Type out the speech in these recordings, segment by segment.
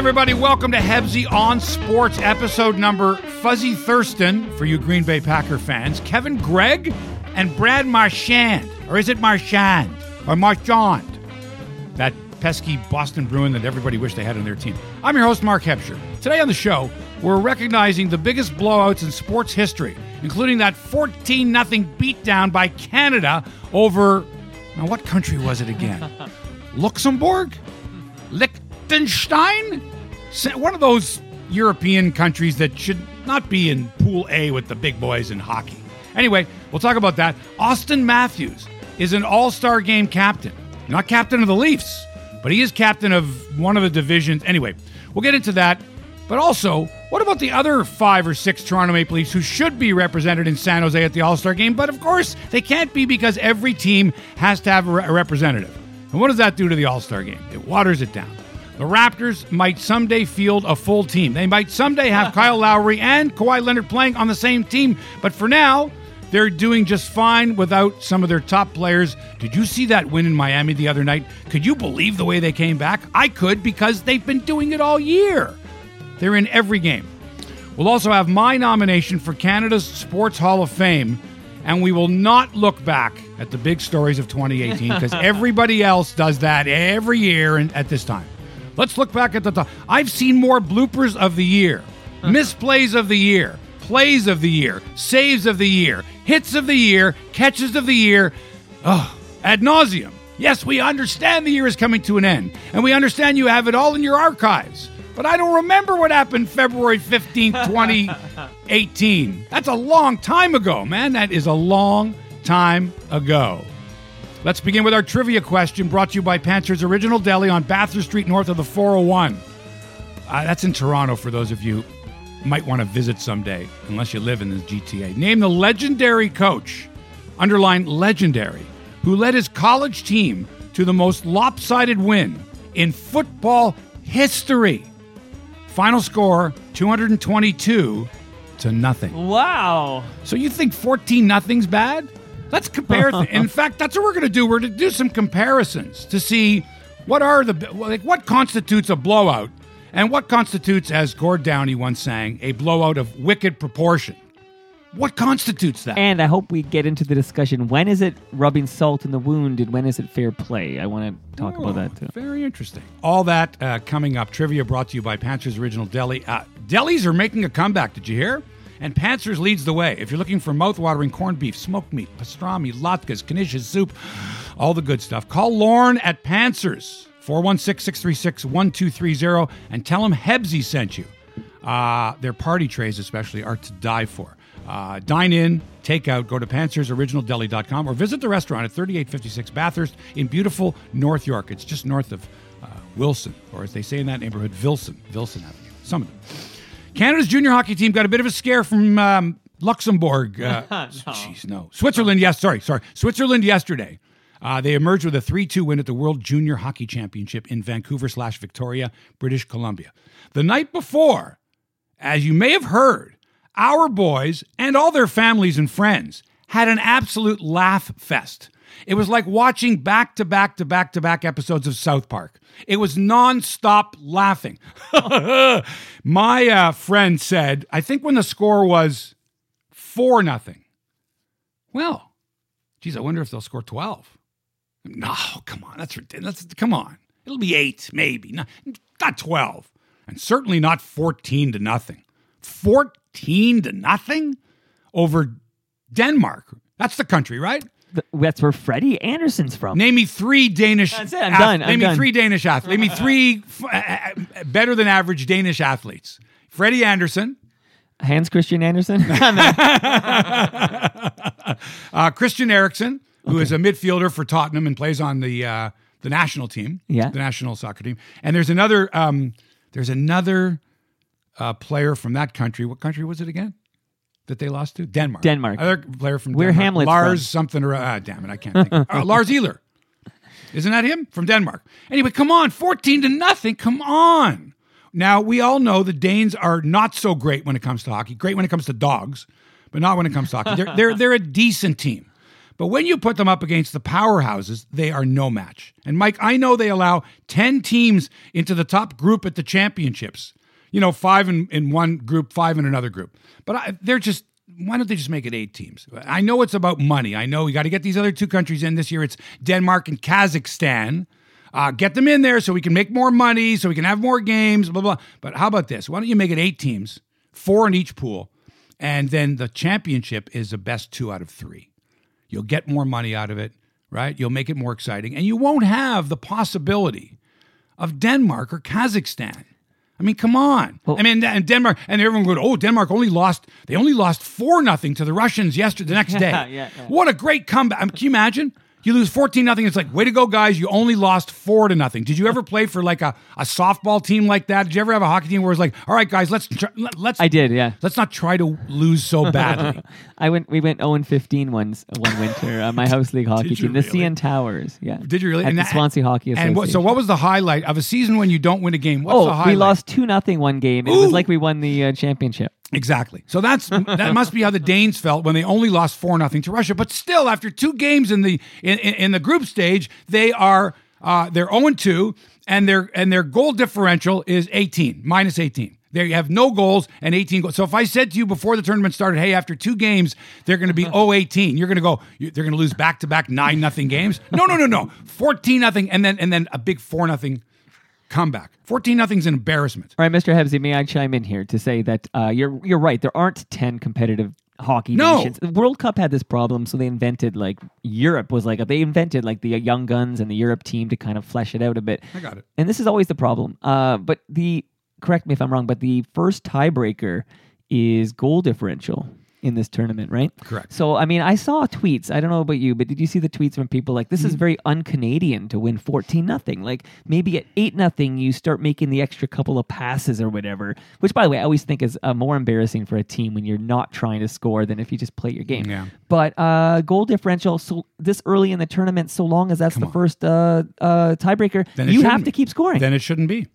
everybody. Welcome to Hebsy on Sports, episode number Fuzzy Thurston for you Green Bay Packer fans. Kevin Gregg and Brad Marchand. Or is it Marchand? Or Marchand? That pesky Boston Bruin that everybody wished they had on their team. I'm your host, Mark Hebscher. Today on the show, we're recognizing the biggest blowouts in sports history, including that 14 0 beatdown by Canada over. Now, what country was it again? Luxembourg? Liechtenstein? One of those European countries that should not be in Pool A with the big boys in hockey. Anyway, we'll talk about that. Auston Matthews is an all star game captain. Not captain of the Leafs, but he is captain of one of the divisions. Anyway, we'll get into that. But also, what about the other five or six Toronto Maple Leafs who should be represented in San Jose at the All Star game? But of course, they can't be because every team has to have a representative. And what does that do to the All Star game? It waters it down. The Raptors might someday field a full team. They might someday have Kyle Lowry and Kawhi Leonard playing on the same team. But for now, they're doing just fine without some of their top players. Did you see that win in Miami the other night? Could you believe the way they came back? I could because they've been doing it all year. They're in every game. We'll also have my nomination for Canada's Sports Hall of Fame, and we will not look back at the big stories of 2018 because everybody else does that every year and at this time. Let's look back at the top. I've seen more bloopers of the year, uh-huh. misplays of the year, plays of the year, saves of the year, hits of the year, catches of the year. Oh, ad nauseum. Yes, we understand the year is coming to an end, and we understand you have it all in your archives. But I don't remember what happened February 15th, 2018. That's a long time ago, man. That is a long time ago. Let's begin with our trivia question brought to you by Panzer's Original Deli on Bathurst Street north of the 401. Uh, that's in Toronto for those of you who might want to visit someday, unless you live in the GTA. Name the legendary coach, underline legendary, who led his college team to the most lopsided win in football history. Final score 222 to nothing. Wow. So you think 14 nothing's bad? Let's compare. th- in fact, that's what we're going to do. We're going to do some comparisons to see what are the like what constitutes a blowout and what constitutes, as Gord Downie once sang, a blowout of wicked proportion. What constitutes that? And I hope we get into the discussion. When is it rubbing salt in the wound and when is it fair play? I want to talk about that too. Very interesting. All that uh, coming up. Trivia brought to you by Panzer's Original Deli. Uh, delis are making a comeback. Did you hear? And Panzer's leads the way. If you're looking for mouth-watering corned beef, smoked meat, pastrami, latkes, knishes, soup, all the good stuff, call Lorne at Panzer's, 416-636-1230, and tell them Hebsy sent you. Uh, their party trays especially are to die for. Uh, dine in, take out, go to panzersoriginaldeli.com or visit the restaurant at 3856 Bathurst in beautiful North York. It's just north of uh, Wilson, or as they say in that neighborhood, Vilson, Vilson Avenue. Some of them. Canada's junior hockey team got a bit of a scare from um, Luxembourg. Uh, Jeez, no. Switzerland, yes, sorry, sorry. Switzerland yesterday. Uh, they emerged with a 3 2 win at the World Junior Hockey Championship in Vancouver slash Victoria, British Columbia. The night before, as you may have heard, our boys and all their families and friends had an absolute laugh fest. It was like watching back to back to back to back episodes of South Park. It was nonstop laughing. My uh, friend said, I think when the score was 4 nothing. Well, geez, I wonder if they'll score 12. No, come on. That's ridiculous. Come on. It'll be 8, maybe. Not, not 12. And certainly not 14 to nothing. 14 to nothing over Denmark. That's the country, right? Th- That's where Freddie Andersen's from. Name me three Danish. That's it, I'm done, I'm name me three Danish athletes. Name me three f- uh, uh, better than average Danish athletes. Freddie Andersen, Hans Christian Andersen. uh, Christian Eriksen, who is a midfielder for Tottenham and plays on the uh, the national team, Yeah. the national soccer team. And there's another um, there's another uh, player from that country. What country was it again? That they lost to Denmark. Denmark. Other player from Where Denmark. Hamlet's Lars from. something or ah, damn it, I can't think. uh, Lars Eller. Isn't that him from Denmark? Anyway, come on, 14 to nothing. Come on. Now, we all know the Danes are not so great when it comes to hockey. Great when it comes to dogs, but not when it comes to hockey. They're, they're, they're a decent team. But when you put them up against the powerhouses, they are no match. And Mike, I know they allow 10 teams into the top group at the championships. You know, five in, in one group, five in another group. But I, they're just, why don't they just make it eight teams? I know it's about money. I know you got to get these other two countries in this year. It's Denmark and Kazakhstan. Uh, get them in there so we can make more money, so we can have more games, blah, blah. But how about this? Why don't you make it eight teams, four in each pool, and then the championship is the best two out of three? You'll get more money out of it, right? You'll make it more exciting, and you won't have the possibility of Denmark or Kazakhstan. I mean, come on. Well- I mean, and Denmark, and everyone going, "Oh, Denmark only lost. They only lost four nothing to the Russians yesterday. The next day. Yeah, yeah, yeah. What a great comeback! I mean, can you imagine? You lose fourteen nothing. It's like, way to go, guys! You only lost four to nothing. Did you ever play for like a, a softball team like that? Did you ever have a hockey team where it's like, all right, guys, let's try, let- let's I did, yeah. let's not try to lose so badly. I went. We went 0 and 15 once one winter. Uh, my house league hockey team, the? CN Towers. Yeah. Did you really? At And the that- Swansea Hockey and what, so, what was the highlight of a season when you don't win a game? What's the Oh, highlight? we lost two nothing one game. It Ooh. was like we won the uh, championship. Exactly. So that's that must be how the Danes felt when they only lost four nothing to Russia. But still, after two games in the in, in, the group stage, they are uh, they're zero two, and their and their goal differential is eighteen minus eighteen. There you have no goals and 18 goals. So if I said to you before the tournament started, hey, after two games, they're going to be 0-18, you're going to go, they're going to lose back-to-back 9 nothing games? No, no, no, no. 14 nothing and then and then a big 4 nothing comeback. 14 nothing's an embarrassment. All right, Mr. Hebsy, may I chime in here to say that uh, you're you're right. There aren't ten competitive hockey No. nations. The World Cup had this problem, so they invented like Europe was like they invented like the young guns and the Europe team to kind of flesh it out a bit. I got it. And this is always the problem. Uh, but the correct me if I'm wrong, but the first tiebreaker is goal differential in this tournament, right? Correct. So I mean, I saw tweets. I don't know about you, but did you see the tweets from people like Mm-hmm. this is very un-Canadian to win 14 nothing? Like maybe at 8 nothing you start making the extra couple of passes or whatever. Which by the way, I always think is uh, more embarrassing for a team when you're not trying to score than if you just play your game. Yeah. But uh, goal differential so this early in the tournament, so long as that's the first uh, uh, tiebreaker, Then you have to keep scoring. then it shouldn't be.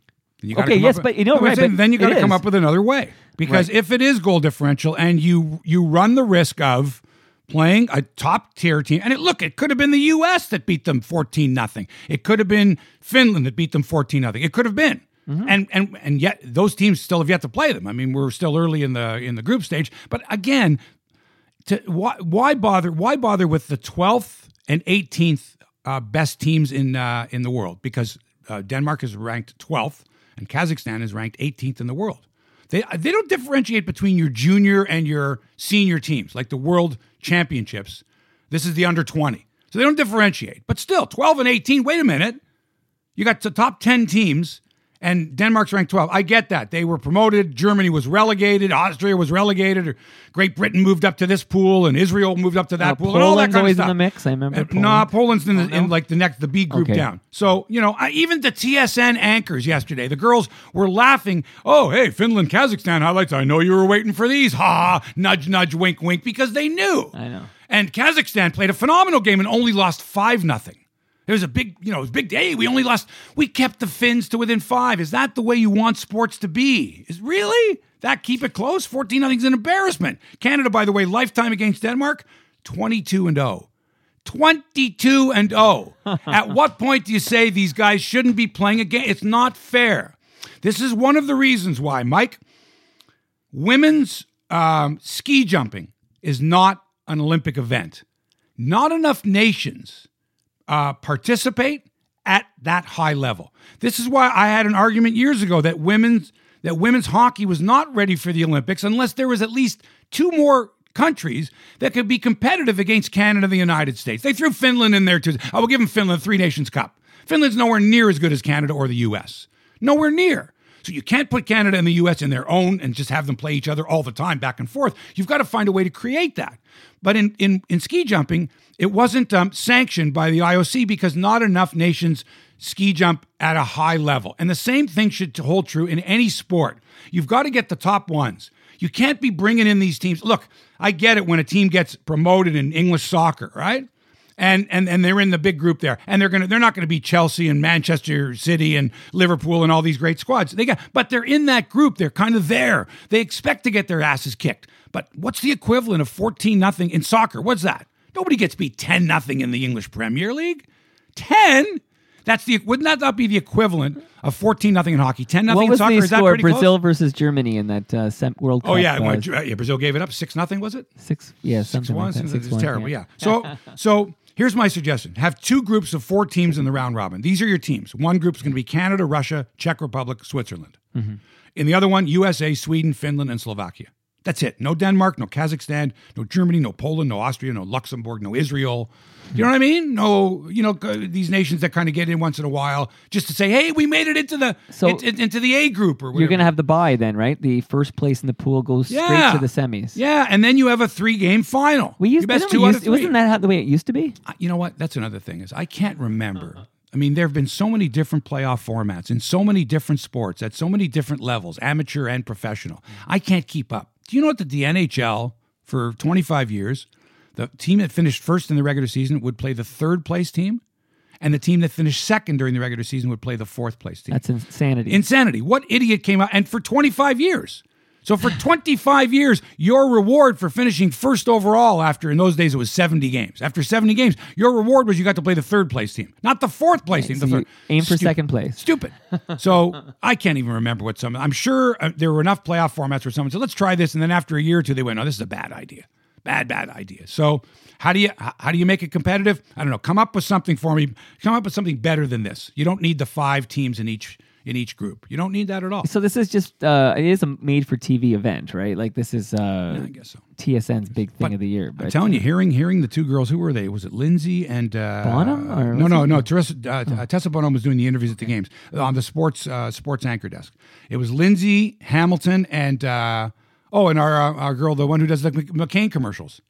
Then you gotta Okay, yes, up but you know, No, right, saying then you got to come up with another way because Right. if it is goal differential and you you run the risk of playing a top tier team, and it look, it could have been the U.S. that beat them fourteen nothing. It could have been Finland that beat them fourteen nothing. It could have been. Mm-hmm. And and and yet those teams still have yet to play them. I mean, we're still early in the in the group stage. But again, to why why bother why bother with the 12th and 18th uh, best teams in uh, in the world because uh, Denmark is ranked 12th and Kazakhstan is ranked 18th in the world. They they don't differentiate between your junior and your senior teams like the World Championships. This is the under 20. So they don't differentiate. But still 12 and 18, wait a minute. You got the top 10 teams, and Denmark's ranked 12. I get that. They were promoted. Germany was relegated. Austria was relegated. Great Britain moved up to this pool, and Israel moved up to that Uh, pool, and all that Poland's kind of stuff. in the mix. I remember Uh, Poland. Nah, Poland's in, the, in like the next, the B group Okay. down. So, you know, I, even the TSN anchors yesterday, the girls were laughing. Oh, hey, Finland, Kazakhstan highlights. I know you were waiting for these. Ha, ha, nudge, nudge, wink, wink, because they knew. I know. And Kazakhstan played a phenomenal game and only lost five nothing. It was a big, you know, it was a big day. We only lost. We kept the Finns to within five. Is that the way you want sports to be? Is really that keep it close? Fourteen nothing's an embarrassment. Canada, by the way, lifetime against Denmark, twenty-two and zero. 22 and 0. At what point do you say these guys shouldn't be playing a game? It's not fair. This is one of the reasons why, Mike, women's um, ski jumping is not an Olympic event. Not enough nations uh, participate at that high level. This is why I had an argument years ago that women's that women's hockey was not ready for the Olympics unless there was at least two more countries that could be competitive against Canada and the United States. They threw Finland in there too. I will give them Finland Three Nations Cup. Finland's nowhere near as good as Canada or the U.S. Nowhere near. So you can't put Canada and the U.S. in their own and just have them play each other all the time back and forth. You've got to find a way to create that. But in in, in ski jumping, it wasn't um, sanctioned by the IOC because not enough nations ski jump at a high level. And the same thing should hold true in any sport. You've got to get the top ones. You can't be bringing in these teams. Look, I get it when a team gets promoted in English soccer, right? And and and they're in the big group there, and they're gonna they're not gonna be Chelsea and Manchester City and Liverpool and all these great squads. They got, but they're in that group. They're kind of there. They expect to get their asses kicked. But what's the equivalent of fourteen nothing in soccer? What's that? Nobody gets beat 10 nothing in the English Premier League. 10? That's the wouldn't that not be the equivalent of 14 nothing in hockey? 10 nothing in soccer is that score? pretty Brazil close? versus Germany in that uh, World Cup. Oh yeah, uh, yeah, Brazil gave it up 6 nothing was it? six? Yeah, six one. like that. It's Six one, terrible. Yeah. So so here's my suggestion: have two groups of four teams in the round robin. These are your teams. One group is going to be Canada, Russia, Czech Republic, Switzerland. Mm-hmm. In the other one, USA, Sweden, Finland, and Slovakia. That's it. No Denmark, no Kazakhstan, no Germany, no Poland, no Austria, no Luxembourg, no Israel. You know what I mean? No, you know these nations that kind of get in once in a while just to say, "Hey, we made it into the So- in- in- into the A group or whatever." You're gonna have the bye then, right? The first place in the pool goes Yeah. straight to the semis. yeah, and then you have a three-game final. We used, best two used- three. wasn't that how, the way it used to be? You know what? That's another thing is I can't remember. I mean, there have been so many different playoff formats in so many different sports at so many different levels, amateur and professional. I can't keep up. Do you know what the, the NHL for 25 years, the team that finished first in the regular season would play the third place team, and the team that finished second during the regular season would play the fourth place team. That's insanity. Insanity. What idiot came out and for 25 years? So for 25 years, your reward for finishing first overall after in those days it was 70 games. After 70 games, your reward was you got to play the third place team, not the fourth place team. So The you third. aim for Stupid. second place. Stupid. So I can't even remember what some. I'm sure uh, there were enough playoff formats where someone said, "Let's try this," and then after a year or two, they went, "No, this is a bad idea. Bad, bad idea." So how do you how do you make it competitive? I don't know. Come up with something for me. Come up with something better than this. You don't need the five teams in each in each group. You don't need that at all. So this is just uh, it is a made for TV event, right? Like this is uh, I guess so. TSN's big thing of the year. But I'm telling you, hearing hearing the two girls, who were they? Was it Lindsay and uh, Bonhomme, or no, no, no. Teresa, uh, uh, Tessa Bonhomme was doing the interviews at the games on the sports uh, sports anchor desk. It was Lindsay Hamilton and uh, oh, and our uh, our girl, the one who does the McCain commercials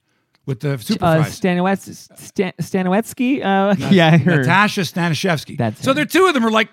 with the super uh, fries. Stanowetz, Stan, Stanowetsky, uh, yeah, her. Natasha Staniszewski. That's so him. the two of them are like,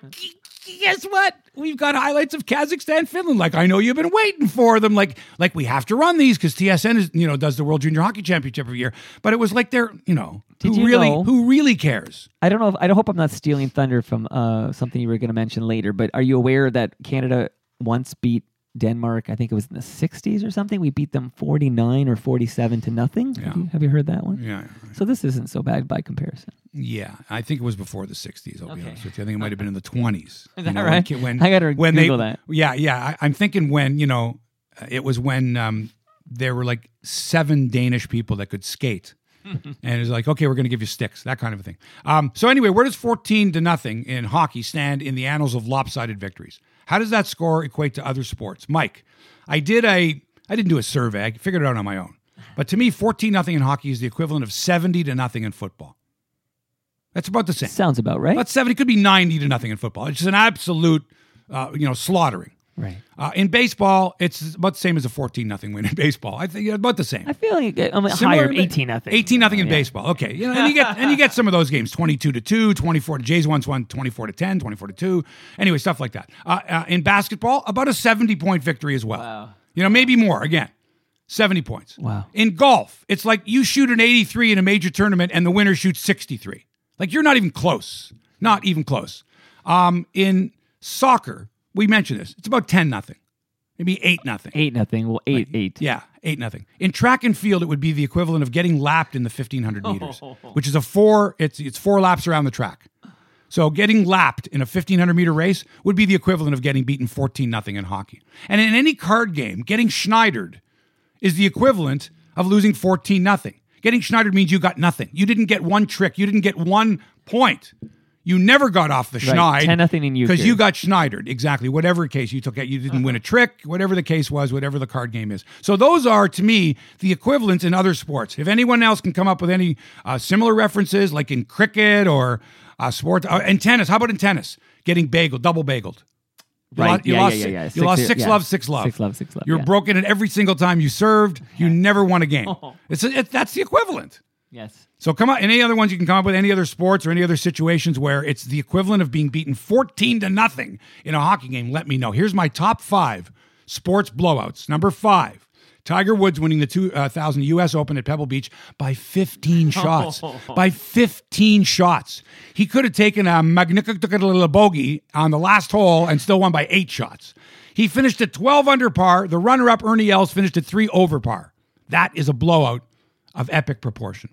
guess what? We've got highlights of Kazakhstan, Finland. Like I know you've been waiting for them. Like like we have to run these because TSN is you know does the World Junior Hockey Championship every year. But it was like they're you know Did who you really know- who really cares? I don't know. If, I hope I'm not stealing thunder from uh, something you were going to mention later. But are you aware that Canada once beat Denmark? I think it was in the 60s or something. We beat them 49 or 47 to nothing. Have, you, have you heard that one? Yeah. So this isn't so bad by comparison. Yeah, I think it was before the '60s. I'll be honest with you. I think it might have been in the 20s. Is that right? When, I gotta when Google they, that. Yeah, yeah. I, I'm thinking when you know, uh, it was when um, there were like seven Danish people that could skate. and it's like, okay, we're going to give you sticks, that kind of a thing. Um, so anyway, where does 14 to nothing in hockey stand in the annals of lopsided victories? How does that score equate to other sports? Mike, I did a, I didn't do a survey. I figured it out on my own. But to me, 14 nothing in hockey is the equivalent of 70 to nothing in football. That's about the same. Sounds about right. About 70 could be 90 to nothing in football. It's just an absolute, uh, you know, slaughtering. Right. Uh, in baseball, it's about the same as a 14 nothing win in baseball. I think about the same. I feel like uh, I'm Similar higher, 18 nothing. 18 nothing in Yeah. baseball. Okay. You know, and you get and you get some of those games 22 to 2, 24 to Jays once won 24 to 10, 24 to 2. Anyway, stuff like that. Uh, uh, in basketball, about a 70 point victory as well. Wow. You know, maybe more again. 70 points. Wow. In golf, it's like you shoot an 83 in a major tournament and the winner shoots 63. Like you're not even close. Not even close. Um, in soccer, we mentioned this. It's about 10 nothing. Maybe 8 nothing. 8 nothing. Well, 8 8. Yeah, eight nothing. In track and field, it would be the equivalent of getting lapped in the fifteen hundred meters, oh. which is a four. It's it's four laps around the track. So getting lapped in a fifteen hundred meter race would be the equivalent of getting beaten fourteen nothing in hockey. And in any card game, getting Schneidered is the equivalent of losing fourteen nothing. Getting Schneidered means you got nothing. You didn't get one trick. You didn't get one point. You never got off the Right, Schneid 10-0 in you because you got Schneidered. Exactly. Whatever case you took, out, you didn't win a trick. Whatever the case was, whatever the card game is. So those are to me the equivalents in other sports. If anyone else can come up with any uh, similar references, like in cricket or uh, sport, uh, in tennis. How about in tennis? Getting bageled, double bageled. You Right. lost, you Yeah, lost, yeah, yeah, yeah. You Six- lost six yeah. love, six love. Six love, six love, You were yeah. broken at every single time you served. You never won a game. It's, it, that's the equivalent. Yes. So come on, any other ones you can come up with, any other sports or any other situations where it's the equivalent of being beaten 14 to nothing in a hockey game, let me know. Here's my top five sports blowouts. Number five, Tiger Woods winning the 2000 uh, U.S. Open at Pebble Beach by 15 shots. by 15 shots. He could have taken a magnificent little bogey on the last hole and still won by eight shots. He finished at 12 under par. The runner up, Ernie Els, finished at three over par. That is a blowout of epic proportion.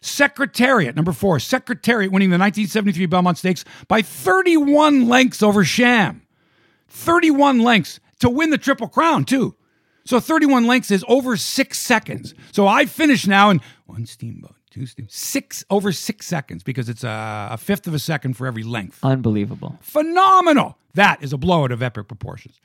Secretariat, number four, Secretariat winning the 1973 Belmont Stakes by 31 lengths over Sham. 31 lengths to win the Triple Crown, too. So 31 lengths is over six seconds. So I finish now in one steamboat, two steam, six over six seconds because it's a, a fifth of a second for every length. Unbelievable. Phenomenal. That is a blowout of epic proportions.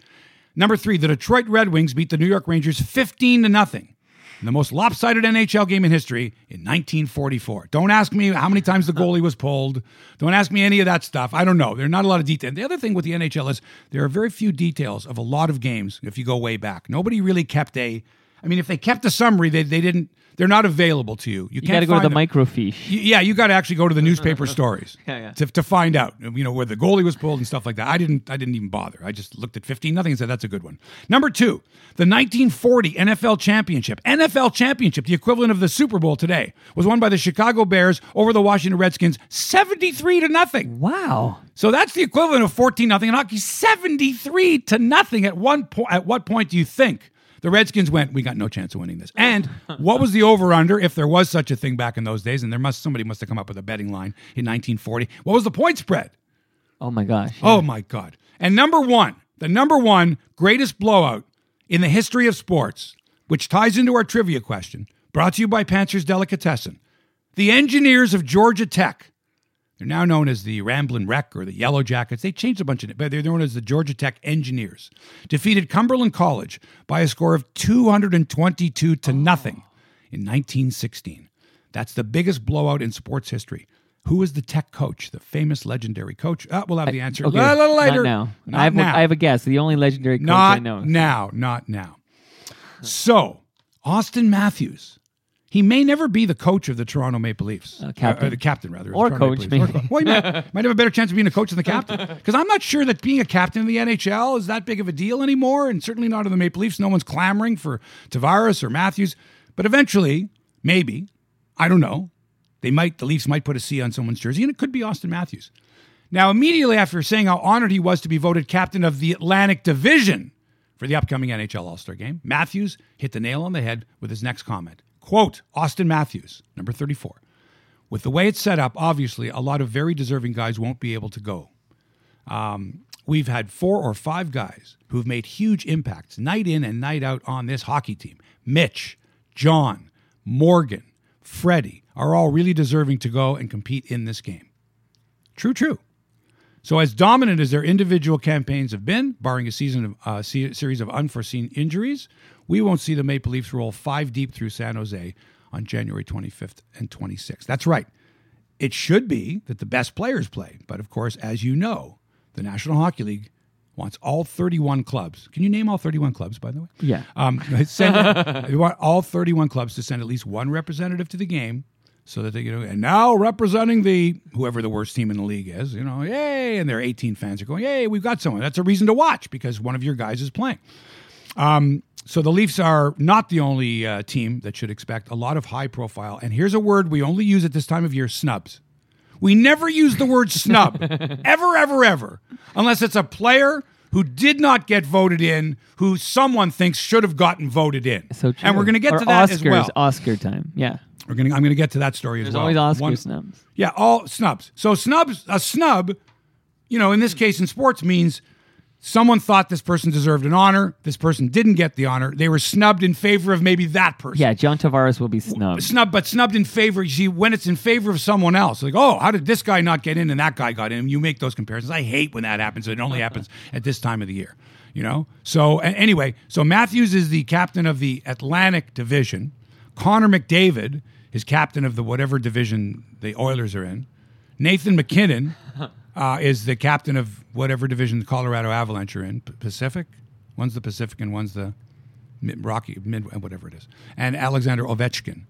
Number three, the Detroit Red Wings beat the New York Rangers 15 to nothing in the most lopsided NHL game in history in 1944. Don't ask me how many times the goalie was pulled. Don't ask me any of that stuff. I don't know. There are not a lot of detail. The other thing with the NHL is there are very few details of a lot of games if you go way back. Nobody really kept a I mean, if they kept a summary, they, they didn't. They're not available to you. You, you got to go to the them. microfiche. Yeah, you got to actually go to the newspaper stories yeah, yeah. To, to find out, you know, where the goalie was pulled and stuff like that. I didn't. I didn't even bother. I just looked at fifteen nothing and said that's a good one. Number two, the 1940 NFL Championship, NFL Championship, the equivalent of the Super Bowl today, was won by the Chicago Bears over the Washington Redskins, seventy-three to nothing. Wow. So that's the equivalent of fourteen nothing in hockey, seventy-three to nothing. At one point, at what point do you think? The Redskins went, we got no chance of winning this. And what was the over under, if there was such a thing back in those days? And there must somebody must have come up with a betting line in 1940. What was the point spread? Oh my gosh. Oh my God. And number one, the number one greatest blowout in the history of sports, which ties into our trivia question, brought to you by Panzer's Delicatessen. The engineers of Georgia Tech they're now known as the Ramblin' Wreck or the Yellow Jackets. They changed a bunch of it, but they're known as the Georgia Tech Engineers. Defeated Cumberland College by a score of 222 to nothing in 1916. That's the biggest blowout in sports history. Who was the Tech coach, the famous legendary coach? Uh, we'll have the answer okay, a little later. Not now. Not I, have, now. I have a guess. The only legendary coach not I know. now. Not now. So, Auston Matthews he may never be the coach of the Toronto Maple Leafs. Uh, captain. Uh, the captain, rather. Or coach, maybe. Or, well, he might, might have a better chance of being a coach than the captain. Because I'm not sure that being a captain in the NHL is that big of a deal anymore, and certainly not in the Maple Leafs. No one's clamoring for Tavares or Matthews. But eventually, maybe, I don't know, they might, the Leafs might put a C on someone's jersey, and it could be Auston Matthews. Now, immediately after saying how honored he was to be voted captain of the Atlantic Division for the upcoming NHL All Star game, Matthews hit the nail on the head with his next comment. Quote Auston Matthews, number 34. With the way it's set up, obviously, a lot of very deserving guys won't be able to go. Um, we've had four or five guys who've made huge impacts night in and night out on this hockey team. Mitch, John, Morgan, Freddie are all really deserving to go and compete in this game. True, true. So, as dominant as their individual campaigns have been, barring a season of uh, series of unforeseen injuries, we won't see the Maple Leafs roll five deep through San Jose on January 25th and 26th. That's right. It should be that the best players play. But of course, as you know, the National Hockey League wants all 31 clubs. Can you name all 31 clubs, by the way? Yeah. Um, send, we want all 31 clubs to send at least one representative to the game so that they, you know, and now representing the whoever the worst team in the league is, you know, yay, and their 18 fans are going, yay, we've got someone. That's a reason to watch because one of your guys is playing. Um, so the Leafs are not the only uh, team that should expect a lot of high profile. And here's a word we only use at this time of year snubs. We never use the word snub, ever, ever, ever, unless it's a player who did not get voted in, who someone thinks should have gotten voted in. So true. And we're going to get or to that Oscars, as well. Oscar time. Yeah. We're going I'm going to get to that story as There's well. always Oscar One- snubs. yeah, all snubs. So snubs, a snub, you know, in this case in sports means someone thought this person deserved an honor. This person didn't get the honor. They were snubbed in favor of maybe that person. Yeah, John Tavares will be snubbed. Snubbed, but snubbed in favor. You see, when it's in favor of someone else, like, oh, how did this guy not get in and that guy got in? You make those comparisons. I hate when that happens. It only happens at this time of the year, you know? So, anyway, so Matthews is the captain of the Atlantic Division. Connor McDavid is captain of the whatever division the Oilers are in. Nathan MacKinnon uh, is the captain of whatever division the Colorado Avalanche are in. Pacific? One's the Pacific and one's the mid- Rocky, mid, whatever it is. And Alexander Ovechkin.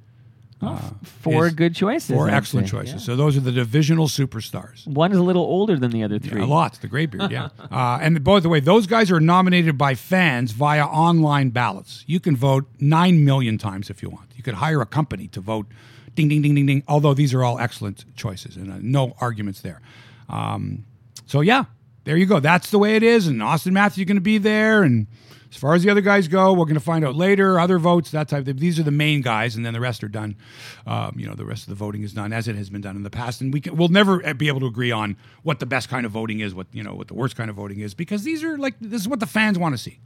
Four good choices. Four excellent choices. So those are the divisional superstars. One is a little older than the other three. A lot. The Greybeard, yeah. uh, and by the way, those guys are nominated by fans via online ballots. You can vote nine million times if you want. You could hire a company to vote. Ding, ding, ding, ding, ding. Although these are all excellent choices, and uh, no arguments there. Um, so yeah, there you go. That's the way it is. And Auston Matthews going to be there. And as far as the other guys go, we're going to find out later. Other votes, that type. Of, these are the main guys, and then the rest are done. Um, you know, the rest of the voting is done as it has been done in the past, and we can, we'll never be able to agree on what the best kind of voting is, what you know, what the worst kind of voting is, because these are like this is what the fans want to see.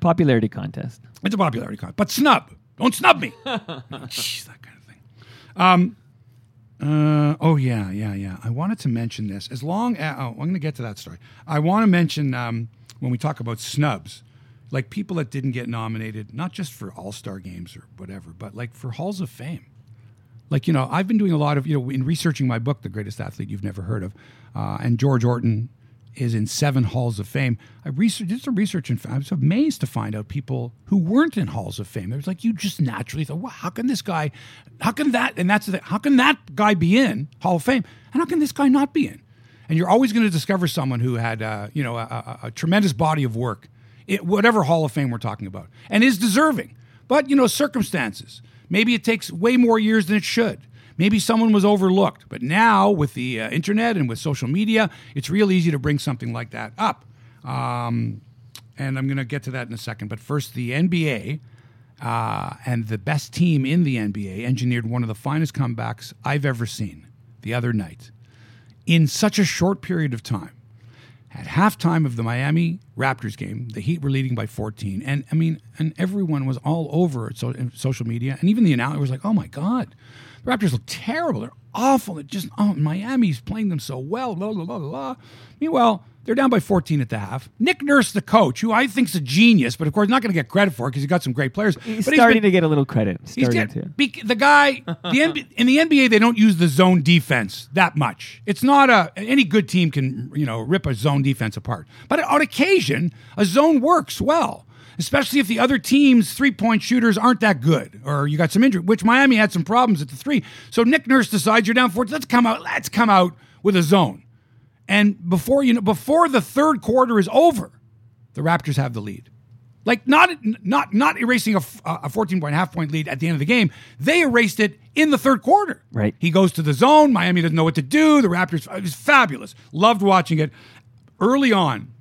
Popularity contest. It's a popularity contest, but snub. Don't snub me. Jeez, that kind of thing. Um, uh, oh yeah, yeah, yeah. I wanted to mention this. As long as oh, I'm going to get to that story. I want to mention um, when we talk about snubs, like people that didn't get nominated, not just for All Star games or whatever, but like for Halls of Fame. Like you know, I've been doing a lot of you know in researching my book, The Greatest Athlete You've Never Heard of, uh, and George Orton is in seven halls of fame. I researched, did some research and I was amazed to find out people who weren't in halls of fame. It was like you just naturally thought, well, how can this guy, how can that, and that's the, how can that guy be in Hall of Fame, and how can this guy not be in? And you're always going to discover someone who had, uh, you know, a, a, a, tremendous body of work, it, whatever Hall of Fame we're talking about, and is deserving. But you know, circumstances. Maybe it takes way more years than it should. Maybe someone was overlooked, but now with the uh, internet and with social media, it's real easy to bring something like that up. Um, and I'm going to get to that in a second. But first, the NBA uh, and the best team in the NBA engineered one of the finest comebacks I've ever seen the other night in such a short period of time. At halftime of the Miami Raptors game, the Heat were leading by 14, and I mean, and everyone was all over so, social media, and even the announcer was like, "Oh my God, the Raptors look terrible. They're awful. It just oh Miami's playing them so well. Blah, blah, blah, blah. Meanwhile, they're down by 14 at the half. Nick Nurse, the coach, who I think's a genius, but of course not going to get credit for it because he's got some great players. He's but starting he's been, to get a little credit. He's get, be, the guy the NBA, in the NBA they don't use the zone defense that much. It's not a any good team can you know rip a zone defense apart, but on occasion a zone works well especially if the other team's three point shooters aren't that good or you got some injury, which Miami had some problems at the three. So Nick Nurse decides you're down 14. Let's come out. Let's come out with a zone. And before you know, before the third quarter is over, the Raptors have the lead. Like not not not erasing a, a 14 point half point lead at the end of the game. They erased it in the third quarter. Right. He goes to the zone. Miami doesn't know what to do. The Raptors it was fabulous. Loved watching it. Early on,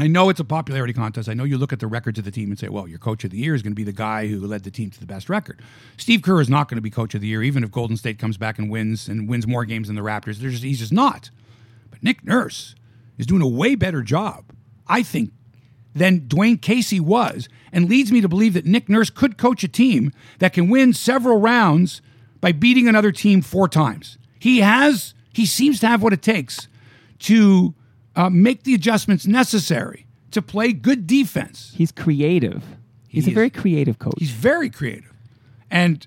I know it's a popularity contest. I know you look at the records of the team and say, well, your coach of the year is going to be the guy who led the team to the best record. Steve Kerr is not going to be coach of the year, even if Golden State comes back and wins and wins more games than the Raptors. Just, he's just not. But Nick Nurse is doing a way better job, I think, than Dwane Casey was, and leads me to believe that Nick Nurse could coach a team that can win several rounds by beating another team four times. He has, he seems to have what it takes to uh, make the adjustments necessary to play good defense. He's creative. He's he a very creative coach. He's very creative. And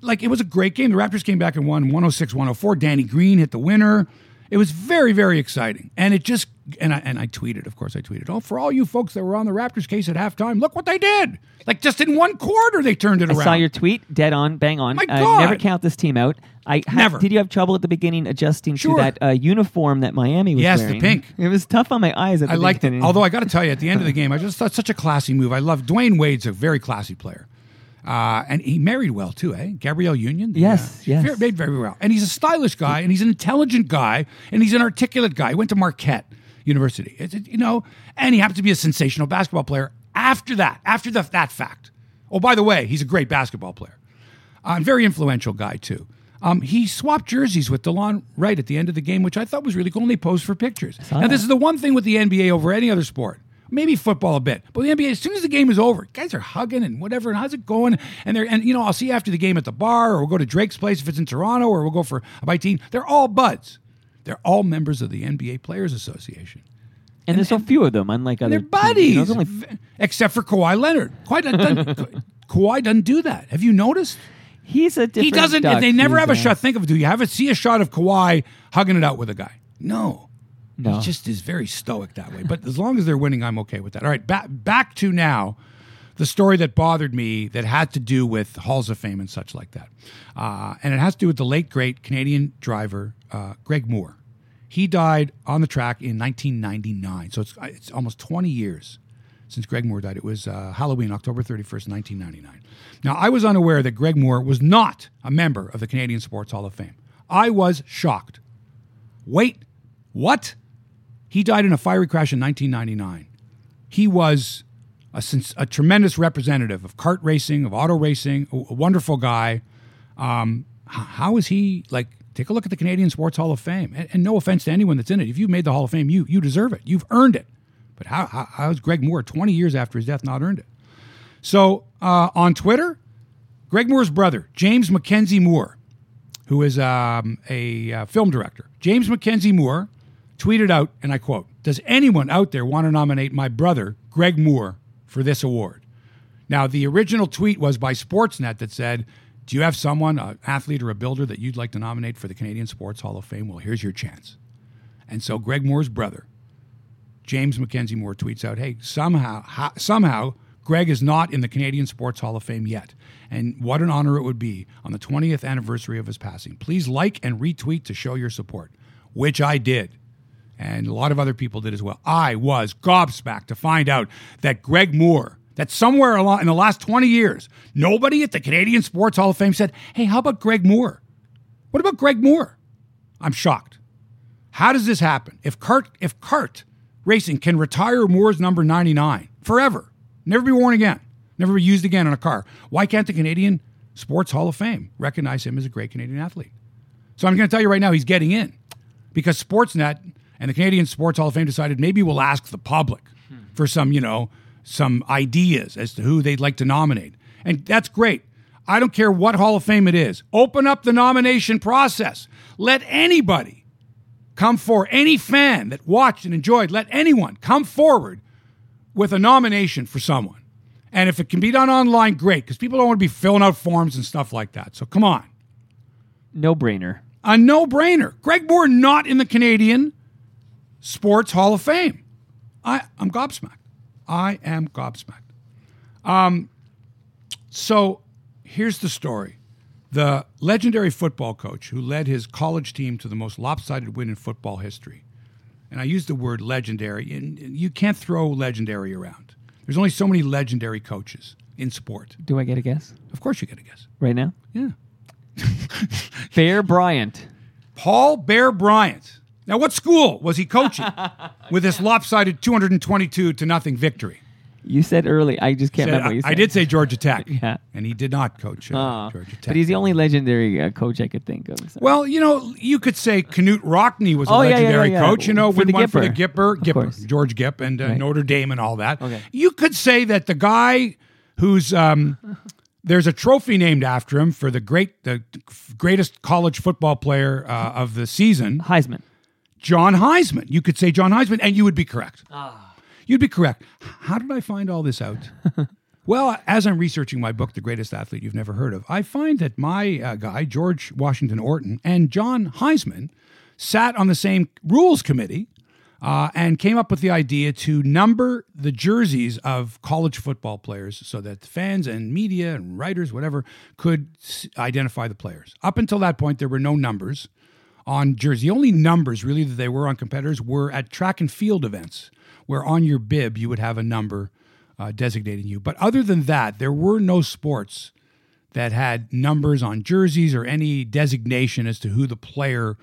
like it was a great game. The Raptors came back and won 106 104. Danny Green hit the winner. It was very, very exciting. And it just, and I, and I tweeted, of course, I tweeted, oh, for all you folks that were on the Raptors case at halftime, look what they did. Like just in one quarter, they turned it I around. I saw your tweet, dead on, bang on. My God. never count this team out. I ha- Never. Did you have trouble at the beginning adjusting Sure. to that uh, uniform that Miami was wearing. Yes, the wearing? pink. It was tough on my eyes. At the I liked it. beginning. Although I got to tell you, at the end of the game, I just thought such a classy move. I love Dwyane Wade's a very classy player. Uh, and he married well too, eh? Gabrielle Union. the, Yes, uh, yes. Very, made very well. And he's a stylish guy, and he's an intelligent guy, and he's an articulate guy. He went to Marquette University, It's- it- you know, and he happened to be a sensational basketball player. After that, after the, that fact, oh by the way, he's a great basketball player, uh, and very influential guy too. Um, he swapped jerseys with Delon Wright at the end of the game, which I thought was really cool. And they posed for pictures. Now, this is the one thing with the NBA over any other sport. Maybe football a bit, but the NBA. As soon as the game is over, guys are hugging and whatever. And how's it going? And they're and you know I'll see you after the game at the bar, or we'll go to Drake's place if it's in Toronto, or we'll go for a bite to eat. They're all buds. They're all members of the NBA Players Association. and there's so few of them, unlike other They're buddies, You know, only except for Kawhi Leonard. Kawhi doesn't, Kawhi doesn't do that. Have you noticed? He's a different He doesn't. duck. They never He's, have a uh, shot. Think of it. Do you have a see a shot of Kawhi hugging it out with a guy? No. No. He just is very stoic that way. But as long as they're winning, I'm okay with that. All right, back back to now the story that bothered me that had to do with halls of fame and such like that, uh, and it has to do with the late great Canadian driver uh, Greg Moore. He died on the track in 1999, so it's it's almost 20 years since Greg Moore died. It was uh, Halloween, October 31st, 1999. Now, I was unaware that Greg Moore was not a member of the Canadian Sports Hall of Fame. I was shocked. Wait, what? He died in a fiery crash in 1999. He was a, a tremendous representative of kart racing, of auto racing, a, wonderful guy. Um, how is he like? Take a look at the Canadian Sports Hall of Fame. And, and no offense to anyone that's in it. If you've made the Hall of Fame, you you deserve it. You've earned it. But how, how, how is Greg Moore, 20 years after his death, not earned it? So uh, on Twitter, Greg Moore's brother, James Mackenzie Moore, who is um, a uh, film director, James Mackenzie Moore, tweeted out, and I quote, Does anyone out there want to nominate my brother, Greg Moore, for this award? Now, the original tweet was by Sportsnet that said, Do you have someone, an athlete or a builder, that you'd like to nominate for the Canadian Sports Hall of Fame? Well, here's your chance. And so Greg Moore's brother, James Mackenzie Moore, tweets out, Hey, somehow, ho- somehow, Greg is not in the Canadian Sports Hall of Fame yet. And what an honor it would be on the 20th anniversary of his passing. Please like and retweet to show your support, which I did. And a lot of other people did as well. I was gobsmacked to find out that Greg Moore, that somewhere along in the last 20 years, nobody at the Canadian Sports Hall of Fame said, Hey, how about Greg Moore? What about Greg Moore? I'm shocked. How does this happen? If Cart if Cart Racing can retire Moore's number 99 forever, never be worn again, never be used again on a car, why can't the Canadian Sports Hall of Fame recognize him as a great Canadian athlete? So I'm going to tell you right now, he's getting in because Sportsnet and the Canadian Sports Hall of Fame decided maybe we'll ask the public for some, you know, some ideas as to who they'd like to nominate. And that's great. I don't care what Hall of Fame it is. Open up the nomination process. Let anybody come for any fan that watched and enjoyed, let anyone come forward with a nomination for someone. And if it can be done online, great, because people don't want to be filling out forms and stuff like that. So come on. No brainer. A no brainer. Greg Moore not in the Canadian Sports Hall of Fame. I, I'm gobsmacked. I am gobsmacked. Um, so here's the story. The legendary football coach who led his college team to the most lopsided win in football history. And I use the word legendary, and you can't throw legendary around. There's only so many legendary coaches in sport. Do I get a guess Of course, you get a guess. right now? Yeah. Bear Bryant. Paul Bear Bryant. Now, what school was he coaching with this lopsided 222 to nothing victory? You said early. I just can't Said- remember what you said. I did say Georgia Tech. Yeah. And he did not coach uh, Oh, Georgia Tech. but he's the only legendary uh, coach I could think of. so. well, you know, you could say Knute Rockne was a Oh, yeah, yeah, legendary yeah, yeah. coach, you know, For with the one for the Gipper. Gipper, Gipper. George Gipp, and uh, Right. Notre Dame and all that. Okay. You could say that the guy who's um, there's a trophy named after him for the great, the greatest college football player uh, of the season. Heisman. John Heisman. You could say John Heisman, and you would be correct. You'd be correct. How did I find all this out? well, as I'm researching my book, The Greatest Athlete You've Never Heard of, I find that my uh, guy, George Washington Orton, and John Heisman sat on the same rules committee uh, and came up with the idea to number the jerseys of college football players so that fans and media and writers, whatever, could s- identify the players. Up until that point, there were no numbers on jersey. The only numbers really that they were on competitors were at track and field events, where on your bib you would have a number uh, designating you. But other than that, there were no sports that had numbers on jerseys or any designation as to who the player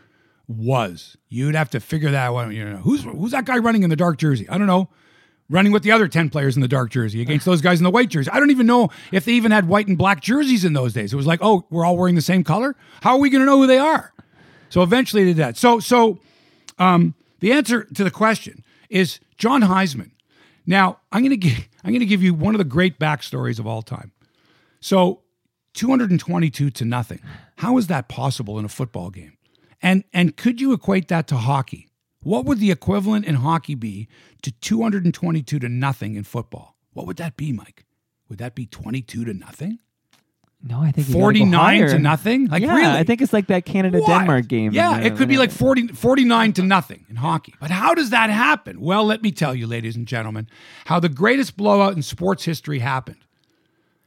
was. You'd have to figure that out. You know, who's who's that guy running in the dark jersey? I don't know. Running with the other 10 players in the dark jersey against those guys in the white jersey. I don't even know if they even had white and black jerseys in those days. It was like, oh, we're all wearing the same color. How are we going to know who they are? So eventually they did that. So so um, the answer to the question is John Heisman. Now I'm going to give I'm going to give you one of the great backstories of all time. So 222 to nothing. How is that possible in a football game? And and could you equate that to hockey? What would the equivalent in hockey be to 222 to nothing in football? What would that be, Mike? Would that be 22 to nothing? No, I think you gotta go 49 to nothing? Like yeah, really? I think it's like that Canada Denmark game. Yeah, it could be like whatever. 40, 49 to nothing in hockey. But how does that happen? Well, let me tell you, ladies and gentlemen, how the greatest blowout in sports history happened.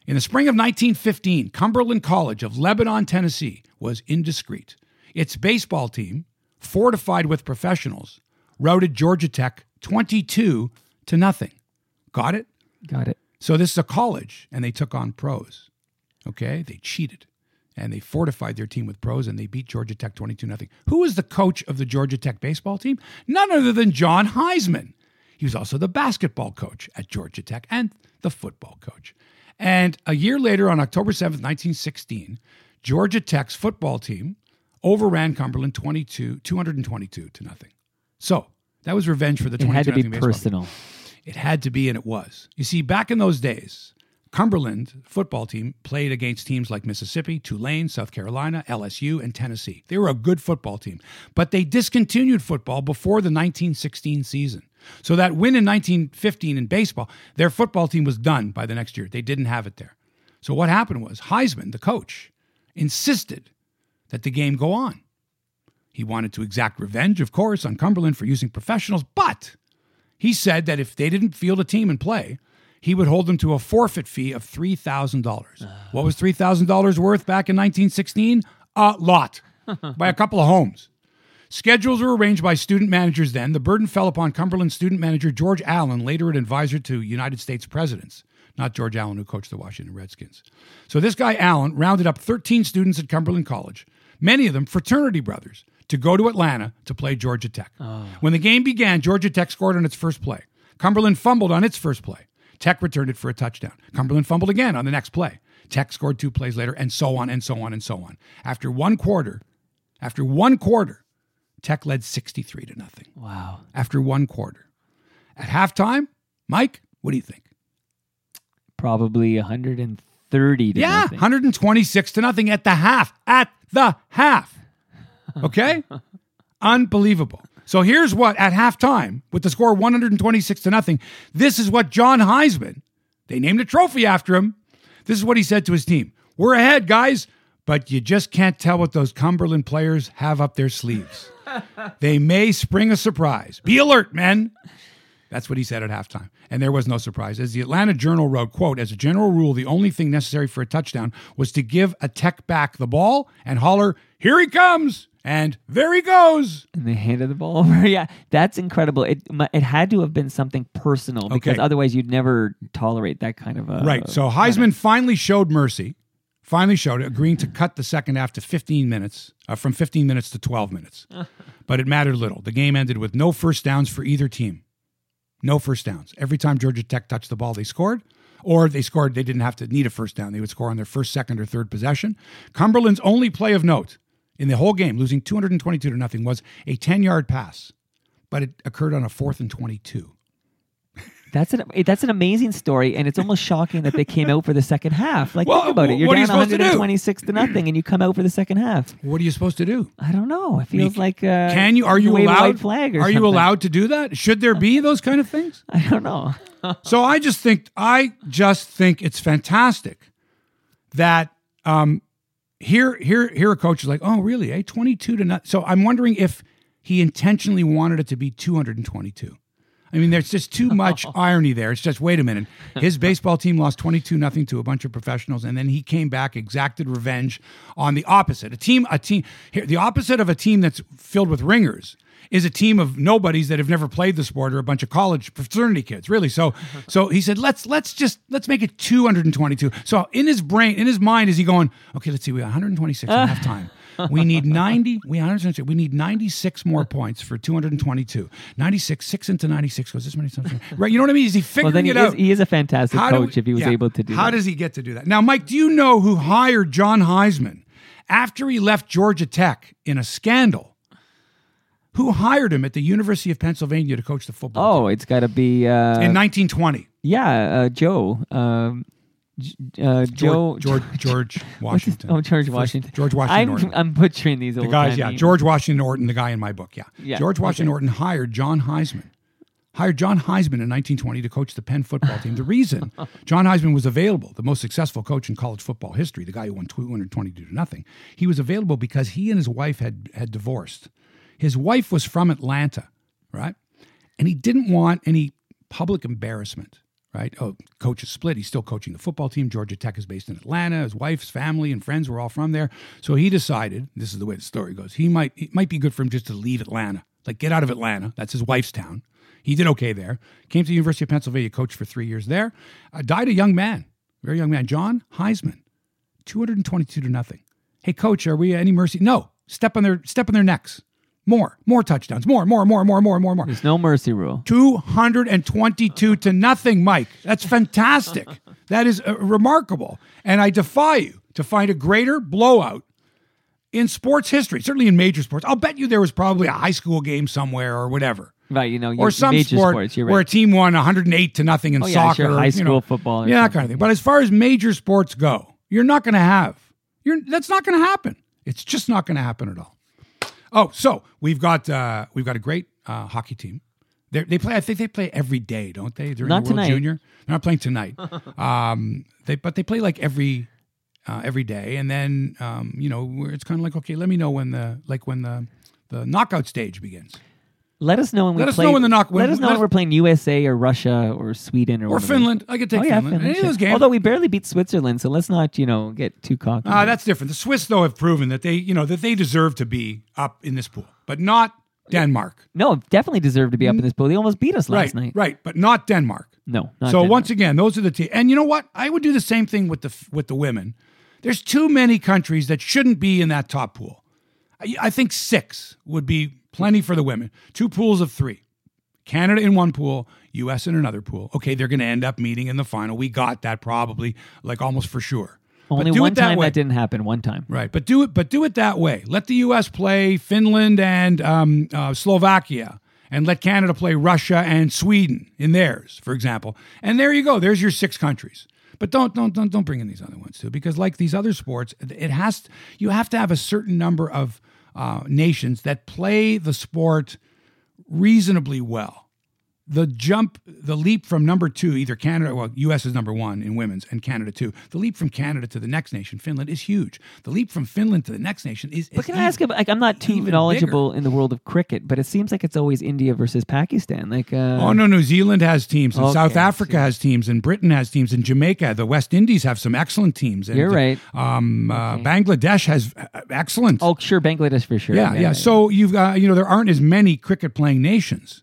In the spring of 1915, Cumberland College of Lebanon, Tennessee was indiscreet. Its baseball team, fortified with professionals, routed Georgia Tech 22 to nothing. Got it? Got it. So this is a college, and they took on pros. Okay, they cheated, and they fortified their team with pros and they beat Georgia Tech 22 0. Who was the coach of the Georgia Tech baseball team? None other than John Heisman. He was also the basketball coach at Georgia Tech and the football coach. And a year later, on October 7th, 1916, Georgia Tech's football team overran Cumberland 22, 222 to nothing. So that was revenge for the It had to 22 be baseball team. personal. It had to be, and it was. You see, back in those days, Cumberland football team played against teams like Mississippi, Tulane, South Carolina, LSU, and Tennessee. They were a good football team, but they discontinued football before the 1916 season. So that win in 1915 in baseball, their football team was done by the next year. They didn't have it there. So what happened was Heisman, the coach, insisted that the game go on. He wanted to exact revenge, of course, on Cumberland for using professionals, but he said that if they didn't field a team and play, he would hold them to a forfeit fee of $3,000. What was $3,000 worth back in 1916? A lot, by a couple of homes. Schedules were arranged by student managers then. The burden fell upon Cumberland student manager George Allen, later an advisor to United States presidents, not George Allen, who coached the Washington Redskins. So this guy, Allen, rounded up 13 students at Cumberland College, many of them fraternity brothers, to go to Atlanta to play Georgia Tech. Oh. When the game began, Georgia Tech scored on its first play. Cumberland fumbled on its first play. Tech returned it for a touchdown. Cumberland fumbled again on the next play. Tech scored two plays later, and so on and so on and so on. After one quarter, after one quarter, Tech led 63 to nothing. Wow. After one quarter. At halftime, Mike, what do you think? Probably 130 to Yeah, nothing. 126 to nothing at the half. At the half. Okay? Unbelievable. So here's what at halftime, with the score 126 to nothing, this is what John Heisman, they named a trophy after him. This is what he said to his team. We're ahead, guys, but you just can't tell what those Cumberland players have up their sleeves. they may spring a surprise. Be alert, men. That's what he said at halftime. And there was no surprise. As the Atlanta Journal wrote, quote, as a general rule, the only thing necessary for a touchdown was to give a tech back the ball and holler, here he comes, and there he goes. And they handed the ball over. yeah, that's incredible. It it had to have been something personal because otherwise you'd never tolerate that kind of a Right. So Heisman finally showed mercy, finally showed it, agreeing to cut the second half to 15 minutes, uh, from 15 minutes to 12 minutes. but it mattered little. The game ended with no first downs for either team. No first downs. Every time Georgia Tech touched the ball, they scored, or they scored, they didn't have to need a first down. They would score on their first, second, or third possession. Cumberland's only play of note in the whole game, losing 222 to nothing, was a 10 yard pass, but it occurred on a fourth and 22. That's an that's an amazing story, and it's almost shocking that they came out for the second half. Like Well, think about it, you're what are you down supposed to do? 126 to nothing, and you come out for the second half. What are you supposed to do? I don't know. It feels like uh, Can you? Are you allowed? flag or are you allowed to do that? Should there be those kind of things? I don't know. So I just think I just think it's fantastic that um, here here here a coach is like, oh really? Eh, twenty two to not. So I'm wondering if he intentionally wanted it to be two hundred and twenty two. I mean, there's just too much irony there. It's just wait a minute. His baseball team lost 22 nothing to a bunch of professionals, and then he came back, exacted revenge on the opposite. A team, a team. Here, the opposite of a team that's filled with ringers is a team of nobodies that have never played the sport or a bunch of college fraternity kids, really. So, uh-huh. so he said, let's let's just let's make it 222. So in his brain, in his mind, is he going, okay, let's see, we got 126 and a half time. We need 90. We 126. We need 96 more points for 222. 96. Six into 96 goes this many times. Right? You know what I mean? Is he Well, figuring then he it is, out? he is a fantastic How coach we- if he was yeah. able to do How that. does he get to do that? Now, Mike, do you know who hired John Heisman after he left Georgia Tech in a scandal? Who hired him at the University of Pennsylvania to coach the football oh, it's got to be uh, in 1920? yeah, uh, Joe. Um, uh, Joe George George, George what's his- Washington. oh, George First- Washington. George Washington I'm, Orton. I'm butchering these The guys, yeah. names. George Washington Orton, the guy in my book, yeah. Yeah, George Washington okay. Orton hired John Heisman. Hired John Heisman in 1920 to coach the Penn football team. The reason John Heisman was available, the most successful coach in college football history, the guy who won 222 to nothing, he was available because he and his wife had had divorced. His wife was from Atlanta, right? And he didn't want any public embarrassment, right? Oh, coach is split. He's still coaching the football team. Georgia Tech is based in Atlanta. His wife's family and friends were all from there. So he decided, this is the way the story goes, he might it might be good for him just to leave Atlanta, like get out of Atlanta. That's his wife's town. He did okay there. Came to the University of Pennsylvania, coached for three years there. Uh, died a young man, very young man, John Heisman, 222 to nothing. Hey, coach, are we any mercy? No. Step on their step on their necks. More, more touchdowns. More, more, more, more, more, more, more. There's no mercy rule. 222 to nothing, Mike. That's fantastic. that is uh, remarkable. And I defy you to find a greater blowout in sports history, certainly in major sports. I'll bet you there was probably a high school game somewhere or whatever. Right, you know, Or some major sport sports. You're where a team won 108 to nothing in Oh, yeah, soccer. sure, high you school know. football Yeah, that kind of thing. But as far as major sports go, you're not going to have. You're that's not going to happen. It's just not going to happen at all. Oh, so we've got uh, we've got a great uh, hockey team. They're, they play. I think they play every day, don't they? During Not the World tonight. Junior, they're not playing tonight. um, they but they play like every uh, every day, and then um, you know it's kind of like okay, let me know when the like when the the knockout stage begins. Let us know when we Let us play. know when the knock- when- let us know let when us- we're playing USA or Russia or Sweden or, Or those. Finland. I could take Oh yeah, Finland. Any of sure. those games. Although we barely beat Switzerland, so let's not you know get too cocky. Ah, that's different. The Swiss, though, have proven that they, you know, that they deserve to be up in this pool, but not Denmark. no, definitely deserve to be up in this pool. They almost beat us last right, night. right, but not Denmark. No, not so Denmark. once again, those are the teams. And you know what? I would do the same thing with the with the women. There's too many countries that shouldn't be in that top pool. I, I think six would be plenty for the women. Two pools of three. Canada in one pool, U.S. in another pool. Okay, they're going to end up meeting in the final. We got that probably, like almost for sure. Only one that time way. that didn't happen. One time. Right, but do it, but do it that way. Let the U.S. play Finland and um, uh, Slovakia, and let Canada play Russia and Sweden in theirs, for example. And there you go. There's your six countries. But don't don't don't don't bring in these other ones too, because like these other sports, it has you have to have a certain number of uh, nations that play the sport reasonably well. The jump, the leap from number two, either Canada, well, U.S. is number one in women's, and Canada two. The leap from Canada to the next nation, Finland, is huge. The leap from Finland to the next nation is. But can I ask? About, like, I'm not too even knowledgeable in the world of cricket, but it seems like it's always India versus Pakistan. Like, uh, Oh no, New Zealand has teams, and Okay, South Africa has teams, and Britain has teams, and Jamaica, the West Indies have some excellent teams. And, You're right. Um, uh, Bangladesh has uh, excellent. oh, sure, Bangladesh for sure. yeah, yeah. So you've got, you know, there aren't as many cricket playing nations.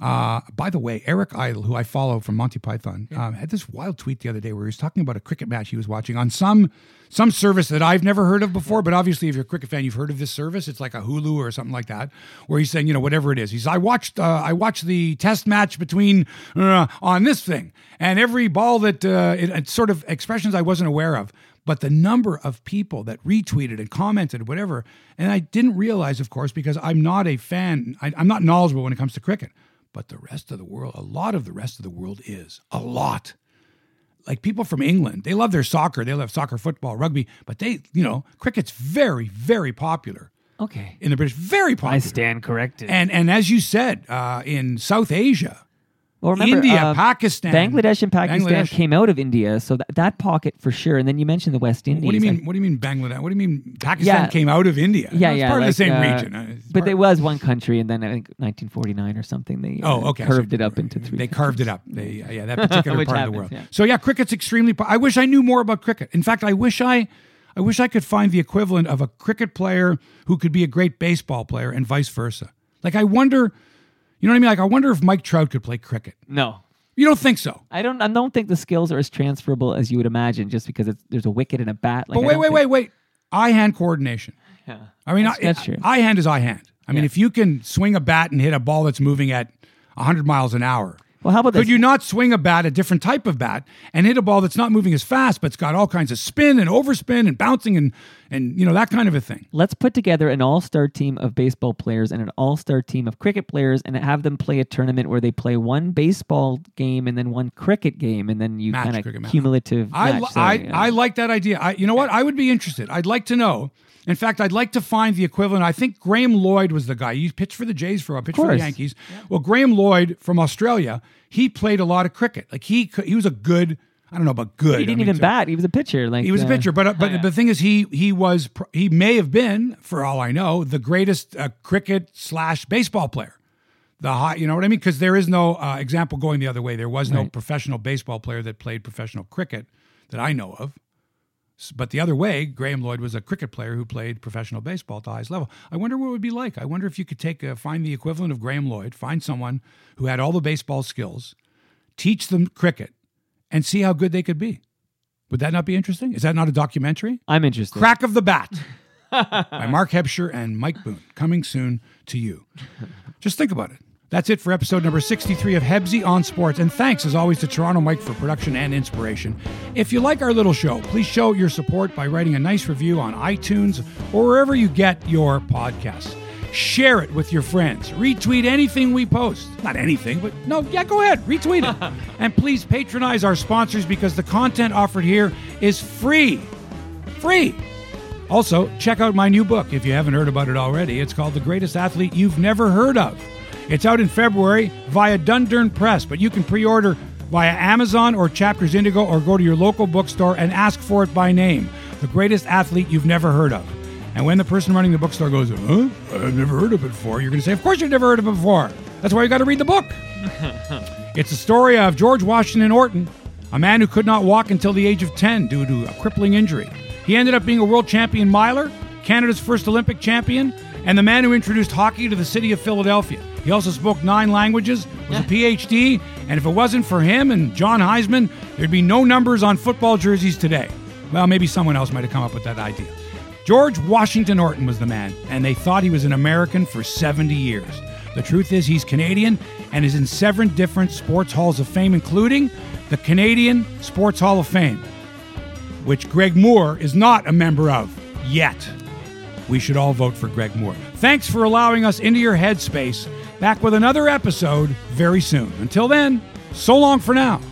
Uh, by the way, Eric Idle, who I follow from Monty Python, um, had this wild tweet the other day where he was talking about a cricket match he was watching on some some service that I've never heard of before. But obviously, if you're a cricket fan, you've heard of this service. It's like a Hulu or something like that, where he's saying, you know, whatever it is. He's I watched uh, I watched the test match between uh, on this thing, and every ball that uh, it, it's sort of expressions I wasn't aware of. But the number of people that retweeted and commented, whatever, and I didn't realize, of course, because I'm not a fan, I, I'm not knowledgeable when it comes to cricket. But the rest of the world, a lot of the rest of the world is a lot. Like people from England, they love their soccer, they love soccer, football, rugby, but they, you know, cricket's very, very popular Okay. in the British, very popular. I stand corrected. And and as you said, uh, in South Asia, well, remember, India, uh, Pakistan, Bangladesh and Pakistan Bangladesh. came out of India, so that, that pocket for sure. And then you mentioned the West Indies. What do you I- mean? What do you mean Bangladesh? What do you mean Pakistan Yeah. came out of India? Yeah, it's yeah, part of the same uh, region. Uh, it's But there was one country, and then I think 1949 or something. They uh, Oh, okay. I see. curved it up into three. They carved it up. They, uh, yeah, that particular part of the world. yeah. So yeah, cricket's extremely. Po- I wish I knew more about cricket. In fact, I wish I, I wish I could find the equivalent of a cricket player who could be a great baseball player, and vice versa. Like I wonder, you know what I mean? Like I wonder if Mike Trout could play cricket. No, You don't think so? I don't. I don't think the skills are as transferable as you would imagine, just because it's, there's a wicket and a bat. Like, But wait, wait, think- wait, wait. Eye hand coordination. Yeah. I mean, That's- I, that's true. eye hand is eye hand. I mean, Yeah. if you can swing a bat and hit a ball that's moving at 100 miles an hour, Well, how about could this? you not swing a bat, a different type of bat, and hit a ball that's not moving as fast, but it's got all kinds of spin and overspin and bouncing and and you know that kind of a thing? Let's put together an all-star team of baseball players and an all-star team of cricket players, and have them play a tournament where they play one baseball game and then one cricket game, and then you kind of match. cumulative. I match. So, I, yeah. I like that idea. I you know what? I would be interested. I'd like to know. In fact, I'd like to find the equivalent. I think Graham Lloyd was the guy. He pitched for the Jays for a while, pitched for the. Yankees. Well, Graham Lloyd from Australia, he played a lot of cricket. Like he he was a good. I don't know about good. he didn't mean, even so- bat. He was a pitcher. Like He was a uh, pitcher, but but the thing is, he he was he may have been, for all I know, the greatest uh, cricket slash baseball player. The high, you know what I mean? Because there is no uh, example going the other way. There was no Right. professional baseball player that played professional cricket that I know of. But the other way, Graham Lloyd was a cricket player who played professional baseball at the highest level. I wonder what it would be like. I wonder if you could take a, find the equivalent of Graham Lloyd, find someone who had all the baseball skills, teach them cricket, and see how good they could be. Would that not be interesting? Is that not a documentary? I'm interested. Crack of the Bat by Mark Hebscher and Mike Boon, coming soon to you. Just think about it. That's it for episode number 63 of Hebsy on Sports. And thanks, as always, to Toronto Mike for production and inspiration. If you like our little show, please show your support by writing a nice review on iTunes or wherever you get your podcasts. Share it with your friends. Retweet anything we post. Not anything, but no, yeah, go ahead. Retweet it. and please patronize our sponsors because the content offered here is free. Free. Also, check out my new book if you haven't heard about it already. It's called The Greatest Athlete You've Never Heard of. It's out in February via Dundurn Press, but you can pre order via Amazon or Chapters Indigo or go to your local bookstore and ask for it by name. The Greatest Athlete You've Never Heard of. And when the person running the bookstore goes, huh? I've never heard of it before, you're going to say, Of course you've never heard of it before. That's why you got to read the book. it's the story of George Washington Orton, a man who could not walk until the age of 10 due to a crippling injury. He ended up being a world champion miler, Canada's first Olympic champion, and the man who introduced hockey to the city of Philadelphia. He also spoke nine languages, was a PhD, and if it wasn't for him and John Heisman, there'd be no numbers on football jerseys today. Well, maybe someone else might have come up with that idea. George Washington Orton was the man, and they thought he was an American for 70 years. The truth is, he's Canadian and is in seven different sports halls of fame, including the Canadian Sports Hall of Fame, which Greg Moore is not a member of yet. We should all vote for Greg Moore. Thanks for allowing us into your headspace. Back with another episode very soon. Until then, so long for now.